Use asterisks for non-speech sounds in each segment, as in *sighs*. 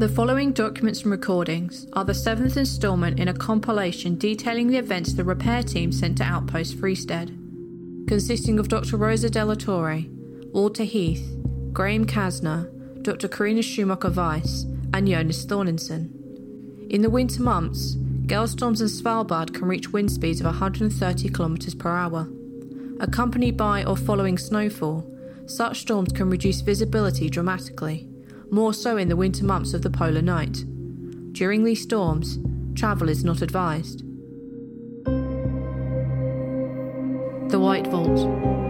The following documents and recordings are the seventh instalment in a compilation detailing the events the repair team sent to Outpost Freestead, consisting of Dr. Rosa De La Torre, Walter Heath, Graham Casner, Dr. Karina Schumacher Weiss, and Jonas Þórirsson. In the winter months, gale storms in Svalbard can reach wind speeds of 130 km per hour. Accompanied by or following snowfall, such storms can reduce visibility dramatically more so in the winter months of the polar night. During these storms, travel is not advised. The White Vault.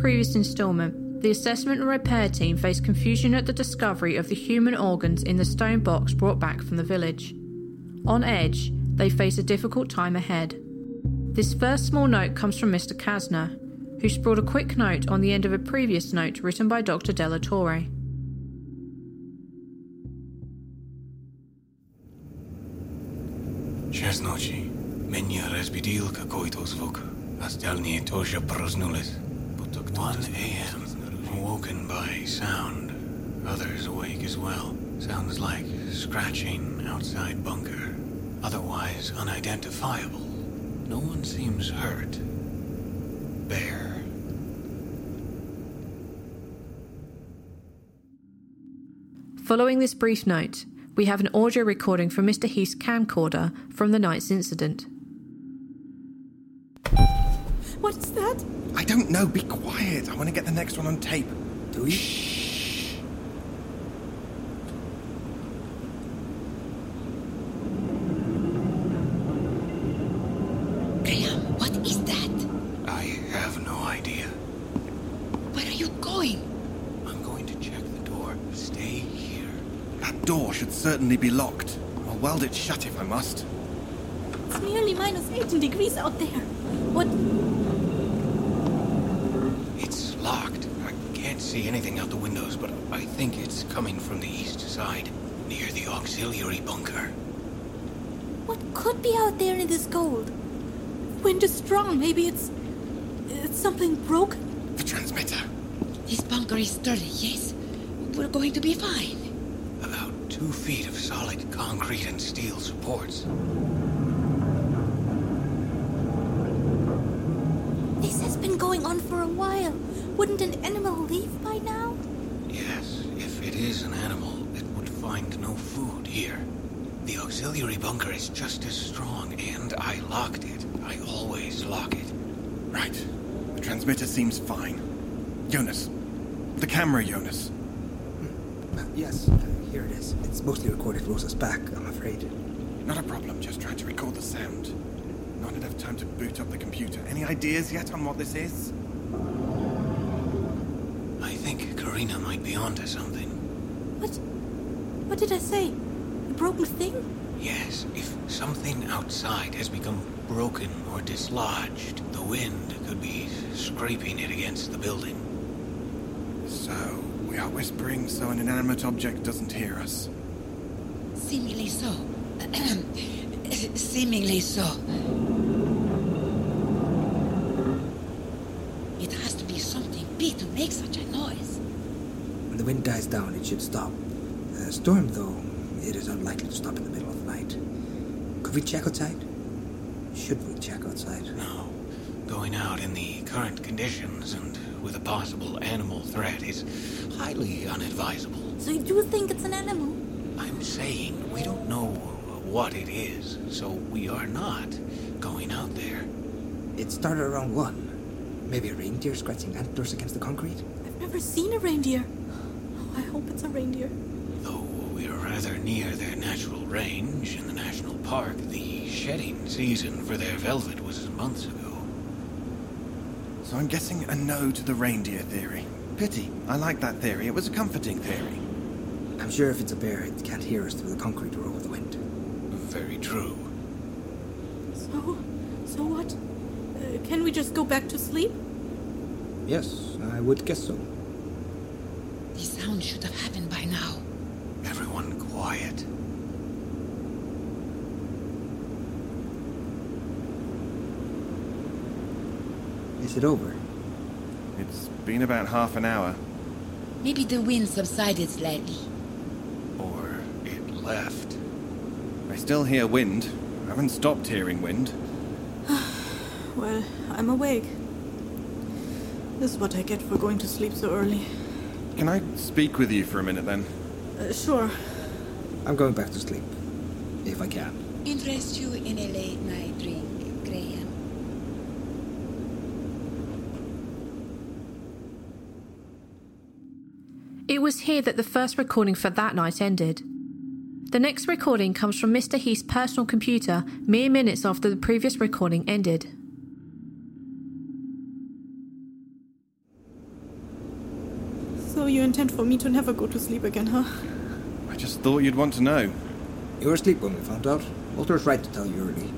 previous instalment, the assessment and repair team faced confusion at the discovery of the human organs in the stone box brought back from the village. On edge, they face a difficult time ahead. This first small note comes from Mr. Casner, who sprawled a quick note on the end of a previous note written by Dr. De La Torre. Час ночи. Меня разбудил какой-то тоже проснулись. 1 a.m. Awoken by sound. Others awake as well. Sounds like scratching outside bunker. Otherwise unidentifiable. No one seems hurt. Bear. Following this brief note, we have an audio recording from Mr. Heath's camcorder from the night's incident. What is that? I don't know. Be quiet. I want to get the next one on tape. Do you? Shh. Graham, what is that? I have no idea. Where are you going? I'm going to check the door. Stay here. That door should certainly be locked. I'll weld it shut if I must. It's nearly minus 18 degrees out there. What? It's locked. I can't see anything out the windows, but I think it's coming from the east side, near the auxiliary bunker. What could be out there in this cold? Wind is strong. Maybe it's. It's something broken. The transmitter. This bunker is sturdy, yes? We're going to be fine. About two feet of solid concrete and steel supports. This has been going on for a while. Wouldn't an animal leave by now? Yes, if it is an animal, it would find no food here. The auxiliary bunker is just as strong, and I locked it. I always lock it. Right. The transmitter seems fine. Jonas. The camera, Jonas. Yes, uh, here it is. It's mostly recorded Rosa's back, I'm afraid. Not a problem, just trying to record the sound. Not enough time to boot up the computer. Any ideas yet on what this is? I think Karina might be onto something. What? What did I say? A broken thing? Yes, if something outside has become broken or dislodged, the wind could be scraping it against the building. So, we are whispering so an inanimate object doesn't hear us. Seemingly so. *clears throat* Seemingly so. It has to be something big to make such a noise. When the wind dies down, it should stop. A storm, though, it is unlikely to stop in the middle of the night. Could we check outside? Should we check outside? No. Going out in the current conditions and with a possible animal threat is highly unadvisable. So you do think it's an animal? I'm saying we don't know what it is, so we are not going out there. It started around one. Maybe a reindeer scratching antlers against the concrete? I've never seen a reindeer. Oh, I hope it's a reindeer. Though we're rather near their natural range in the national park, the shedding season for their velvet was months ago. So I'm guessing a no to the reindeer theory. Pity. I like that theory. It was a comforting theory. I'm sure if it's a bear, it can't hear us through the concrete or over the wind. Very true. So, so what? Uh, can we just go back to sleep? Yes, I would guess so. The sound should have happened by now. Everyone quiet. Is it over? It's been about half an hour. Maybe the wind subsided slightly. Or it left. I still hear wind. I haven't stopped hearing wind. *sighs* Well, I'm awake. This is what I get for going to sleep so early. Can I speak with you for a minute then? Uh, sure. I'm going back to sleep. If I can. Interest you in a late night drink, Graham? It was here that the first recording for that night ended. The next recording comes from Mr. Heath's personal computer mere minutes after the previous recording ended. So you intend for me to never go to sleep again, huh? I just thought you'd want to know. You were asleep when we found out. Walter's right to tell you early.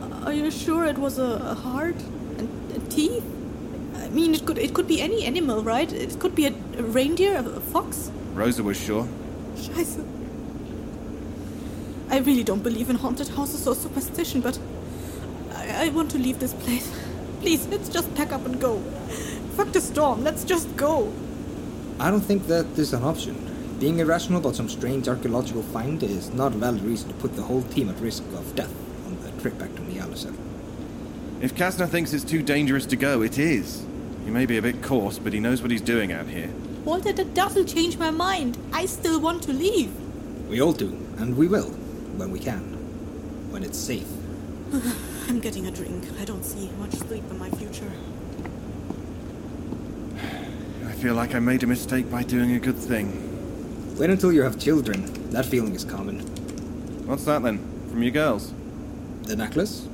Uh, are you sure it was a, a heart and, and teeth? I mean, it could it could be any animal, right? It could be a, a reindeer, a, a fox. Rosa was sure. Scheiße. I really don't believe in haunted houses or superstition, but I, I want to leave this place. Please, let's just pack up and go. Fuck the storm, let's just go. I don't think that that is an option. Being irrational about some strange archaeological find is not a valid reason to put the whole team at risk of death on the trip back to Ny-Ålesund. If Casner thinks it's too dangerous to go, it is. He may be a bit coarse, but he knows what he's doing out here. Walter, that doesn't change my mind. I still want to leave. We all do, and we will, when we can. When it's safe. *sighs* I'm getting a drink. I don't see much sleep in my future. I feel like I made a mistake by doing a good thing. Wait until you have children. That feeling is common. What's that then? From your girls? The necklace?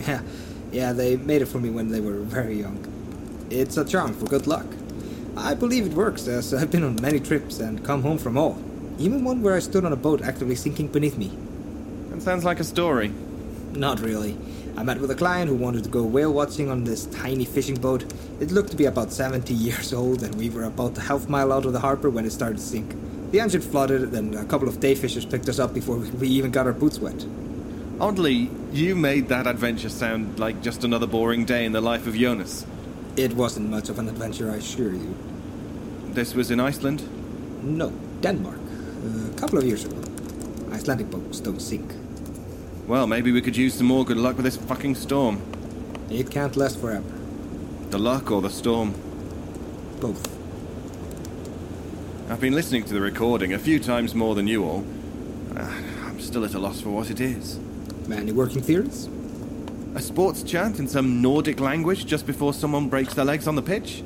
*laughs* Yeah, yeah, they made it for me when they were very young. It's a charm for good luck. I believe it works, as I've been on many trips and come home from all. Even one where I stood on a boat actively sinking beneath me. That sounds like a story. Not really. I met with a client who wanted to go whale watching on this tiny fishing boat. It looked to be about 70 *laughs* years old, and we were about a half mile out of the harbor when it started to sink. The engine flooded, and a couple of day fishers picked us up before we even got our boots wet. Oddly, you made that adventure sound like just another boring day in the life of Jonas. It wasn't much of an adventure, I assure you. This was in Iceland? No, Denmark. A couple of years ago. Icelandic boats don't sink. Well, maybe we could use some more good luck with this fucking storm. It can't last forever. The luck or the storm? Both. I've been listening to the recording a few times more than you all. Uh, I'm still at a loss for what it is. Any working theories? A sports chant in some Nordic language just before someone breaks their legs on the pitch?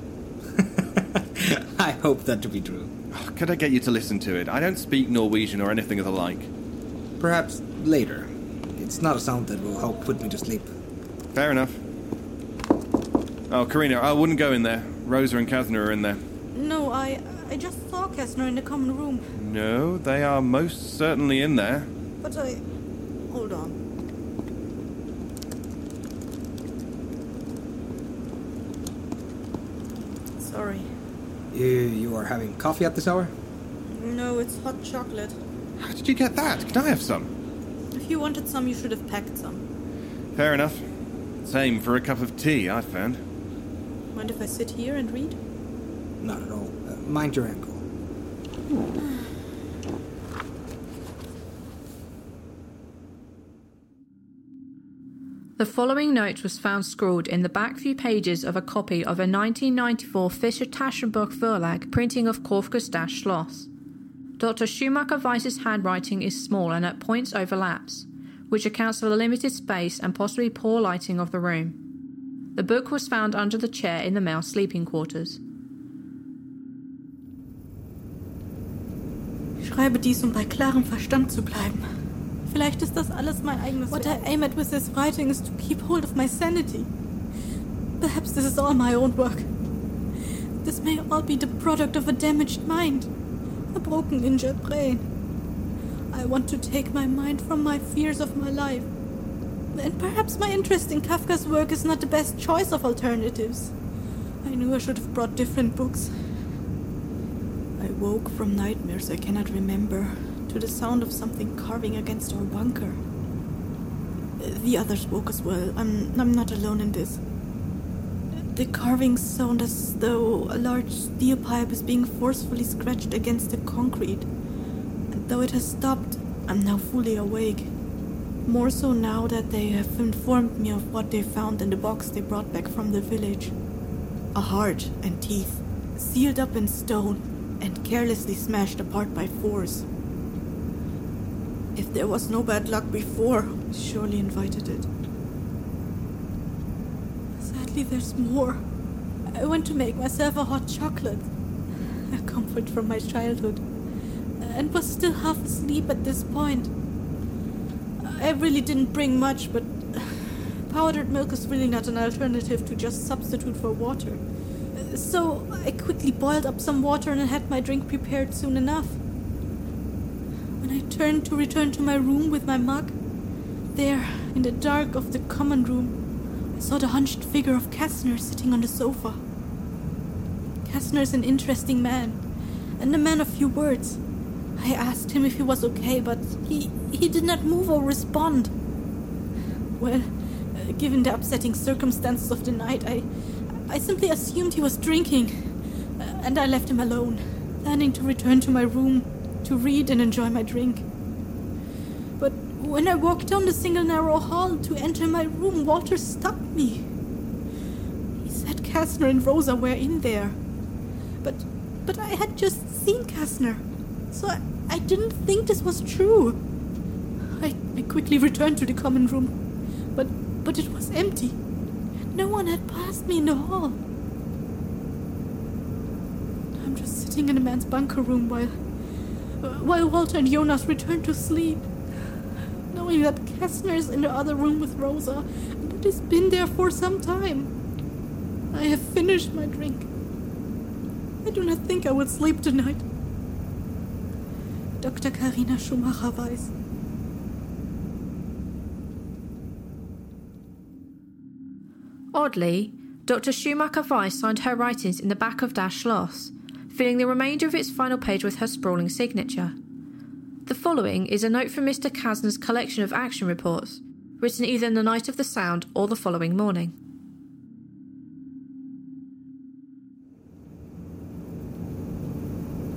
*laughs* I hope that to be true. Oh, could I get you to listen to it? I don't speak Norwegian or anything of the like. Perhaps later. It's not a sound that will help put me to sleep. Fair enough. Oh, Karina, I wouldn't go in there. Rosa and Casner are in there. No, I I just saw Casner in the common room. No, they are most certainly in there. But I. Hold on. Sorry. You, you are having coffee at this hour? No, it's hot chocolate. How did you get that? Can I have some? If you wanted some, you should have packed some. Fair enough. Same for a cup of tea, I found. Mind if I sit here and read? Not at all. Uh, mind your ankle. The following note was found scrawled in the back few pages of a copy of a 1994 Fischer Taschenbuch Verlag printing of Kafka's Das Schloss. Dr. Schumacher Weiss's handwriting is small and at points overlaps, which accounts for the limited space and possibly poor lighting of the room. The book was found under the chair in the male sleeping quarters. Schreibe dies, um bei klarem Verstand zu bleiben. Vielleicht ist das alles mein eigenes What I aim at with this writing is to keep hold of my sanity. Perhaps this is all my own work. This may all be the product of a damaged mind, a broken, injured brain. I want to take my mind from my fears of my life. And perhaps my interest in Kafka's work is not the best choice of alternatives. I knew I should have brought different books. I woke from nightmares I cannot remember to the sound of something carving against our bunker. The others woke as well. I'm, I'm not alone in this. The carvings sound as though a large steel pipe is being forcefully scratched against the concrete. And though it has stopped, I'm now fully awake. More so now that they have informed me of what they found in the box they brought back from the village. A heart and teeth, sealed up in stone and carelessly smashed apart by force. If there was no bad luck before, surely invited it. Sadly, there's more. I want to make myself a hot chocolate, a comfort from my childhood, and was still half asleep at this point. I really didn't bring much, but powdered milk is really not an alternative to just substitute for water. So I quickly boiled up some water and had my drink prepared soon enough. When I turned to return to my room with my mug, there, in the dark of the common room, saw the hunched figure of Casner sitting on the sofa. Casner is an interesting man, and a man of few words. I asked him if he was okay, but he, he did not move or respond. Well, uh, given the upsetting circumstances of the night, I, I simply assumed he was drinking, uh, and I left him alone, planning to return to my room to read and enjoy my drink. When I walked down the single narrow hall to enter my room, Walter stopped me. He said Casner and Rosa were in there. But but I had just seen Casner, so I, I didn't think this was true. I, I quickly returned to the common room, but but it was empty. No one had passed me in the hall. I'm just sitting in a man's bunker room while while Walter and Jonas return to sleep, knowing that Casner is in the other room with Rosa, and that he's been there for some time. I have finished my drink. I do not think I will sleep tonight. Dr. Karina Schumacher Weiss. Oddly, Dr. Schumacher Weiss signed her writings in the back of Das Schloss, filling the remainder of its final page with her sprawling signature. The following is a note from Mr. Casner's collection of action reports, written either the night of the sound or the following morning.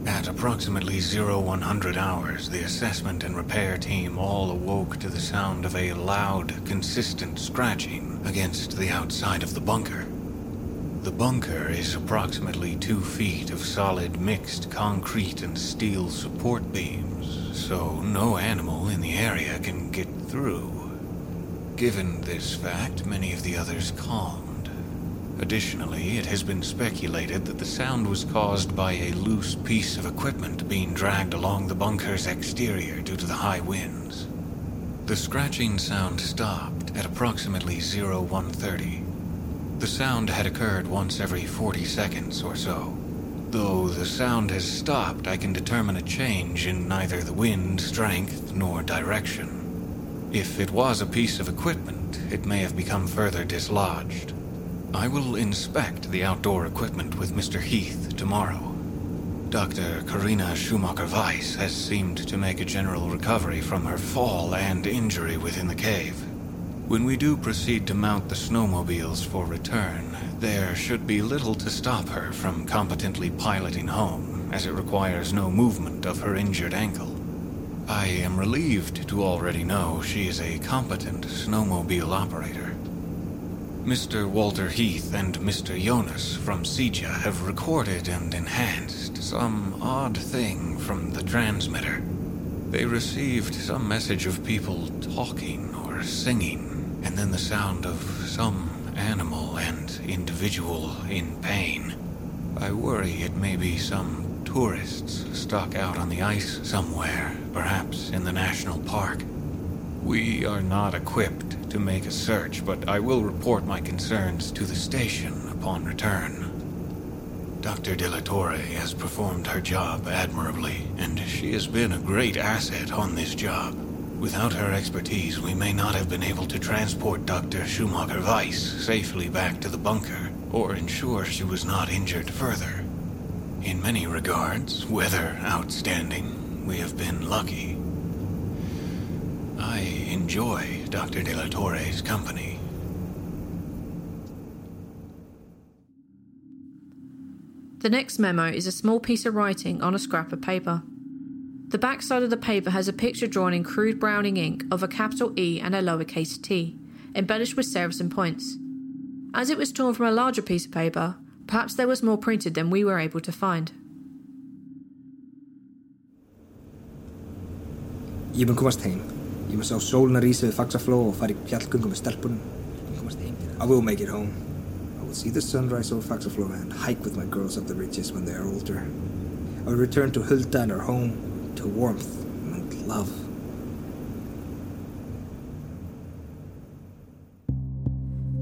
At approximately 0100 hours, the assessment and repair team all awoke to the sound of a loud, consistent scratching against the outside of the bunker. The bunker is approximately two feet of solid mixed concrete and steel support beams, so no animal in the area can get through. Given this fact, many of the others calmed. Additionally, it has been speculated that the sound was caused by a loose piece of equipment being dragged along the bunker's exterior due to the high winds. The scratching sound stopped at approximately 0130. The sound had occurred once every 40 seconds or so. Though the sound has stopped, I can determine a change in neither the wind strength nor direction. If it was a piece of equipment, it may have become further dislodged. I will inspect the outdoor equipment with Mr. Heath tomorrow. Dr. Karina Schumacher Weiss has seemed to make a general recovery from her fall and injury within the cave. When we do proceed to mount the snowmobiles for return, there should be little to stop her from competently piloting home, as it requires no movement of her injured ankle. I am relieved to already know she is a competent snowmobile operator. Mr. Walter Heath and Mr. Jonas Þórirsson have recorded and enhanced some odd thing from the transmitter. They received some message of people talking or singing, and then the sound of some animal and individual in pain. I worry it may be some tourists stuck out on the ice somewhere, perhaps in the national park. We are not equipped to make a search, but I will report my concerns to the station upon return. Dr. De La Torre has performed her job admirably, and she has been a great asset on this job. Without her expertise, we may not have been able to transport Dr. Schumacher Weiss safely back to the bunker, or ensure she was not injured further. In many regards, weather outstanding, we have been lucky. I enjoy Dr. De La Torre's company. The next memo is a small piece of writing on a scrap of paper. The back side of the paper has a picture drawn in crude browning ink of a capital E and a lowercase t, embellished with serifs and points. As it was torn from a larger piece of paper, Perhaps there was more printed than we were able to find. Ég mun komast heim. Ég mun sá sóluna rísa við Faxafló og fara í fjallgöngum með stelpunum. Ég mun komast heim. I will make it home. I will see the sunrise over Faxafló and hike with my girls up the ridges when they are older. I will return to Hulda and her home, warmth and love.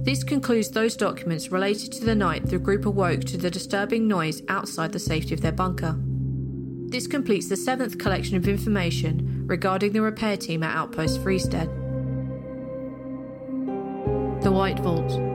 This concludes those documents related to the night the group awoke to the disturbing noise outside the safety of their bunker. This completes the seventh collection of information regarding the repair team at Outpost Freestead. The White Vault.